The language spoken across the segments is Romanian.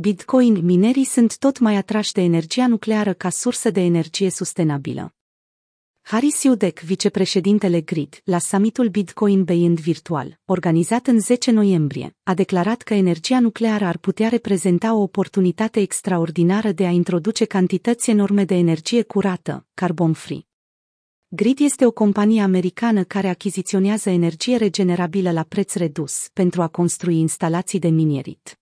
Bitcoin minerii sunt tot mai atrași de energia nucleară ca sursă de energie sustenabilă. Haris Iudec, vicepreședintele GRID, la summitul Bitcoin Beyond Virtual, organizat în 10 noiembrie, a declarat că energia nucleară ar putea reprezenta o oportunitate extraordinară de a introduce cantități enorme de energie curată, carbon-free. Grid este o companie americană care achiziționează energie regenerabilă la preț redus pentru a construi instalații de minierit.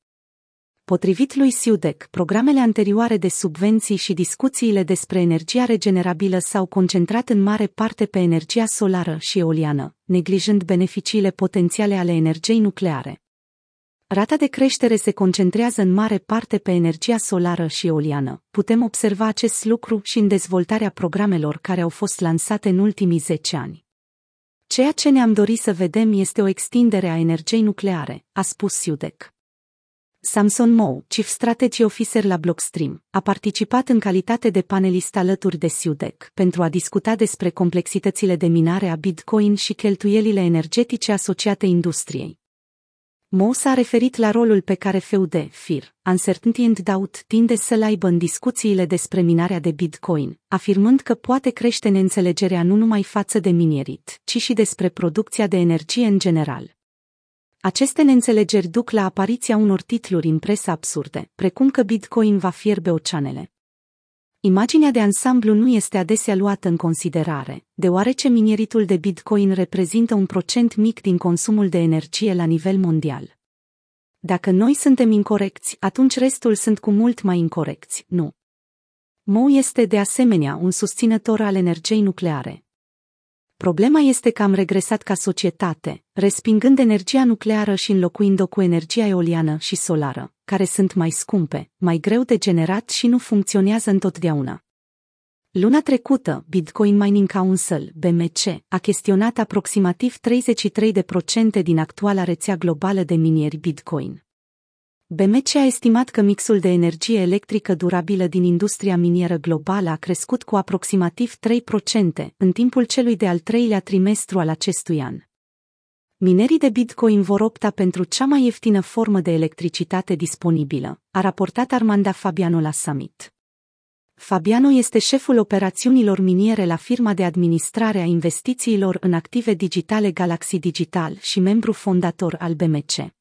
Potrivit lui Siudec, programele anterioare de subvenții și discuțiile despre energia regenerabilă s-au concentrat în mare parte pe energia solară și eoliană, neglijând beneficiile potențiale ale energiei nucleare. Rata de creștere se concentrează în mare parte pe energia solară și eoliană. Putem observa acest lucru și în dezvoltarea programelor care au fost lansate în ultimii 10 ani. Ceea ce ne-am dorit să vedem este o extindere a energiei nucleare, a spus Siudec. Samson Mou, Chief Strategy Officer la Blockstream, a participat în calitate de panelist alături de Siudec pentru a discuta despre complexitățile de minare a Bitcoin și cheltuielile energetice asociate industriei. Mo s-a referit la rolul pe care FUD, FIR, Uncertainty and Doubt tinde să-l aibă în discuțiile despre minarea de Bitcoin, afirmând că poate crește neînțelegerea nu numai față de minierit, ci și despre producția de energie în general. Aceste neînțelegeri duc la apariția unor titluri în presă absurde, precum că Bitcoin va fierbe oceanele. Imaginea de ansamblu nu este adesea luată în considerare, deoarece minieritul de Bitcoin reprezintă un procent mic din consumul de energie la nivel mondial. Dacă noi suntem incorrecți, atunci restul sunt cu mult mai incorrecți, nu. Mo este de asemenea un susținător al energiei nucleare, Problema este că am regresat ca societate, respingând energia nucleară și înlocuind-o cu energia eoliană și solară, care sunt mai scumpe, mai greu de generat și nu funcționează întotdeauna. Luna trecută, Bitcoin Mining Council, BMC, a chestionat aproximativ 33% din actuala rețea globală de minieri Bitcoin. BMC a estimat că mixul de energie electrică durabilă din industria minieră globală a crescut cu aproximativ 3% în timpul celui de-al treilea trimestru al acestui an. Minerii de Bitcoin vor opta pentru cea mai ieftină formă de electricitate disponibilă, a raportat Armanda Fabiano la summit. Fabiano este șeful operațiunilor miniere la firma de administrare a investițiilor în active digitale Galaxy Digital și membru fondator al BMC.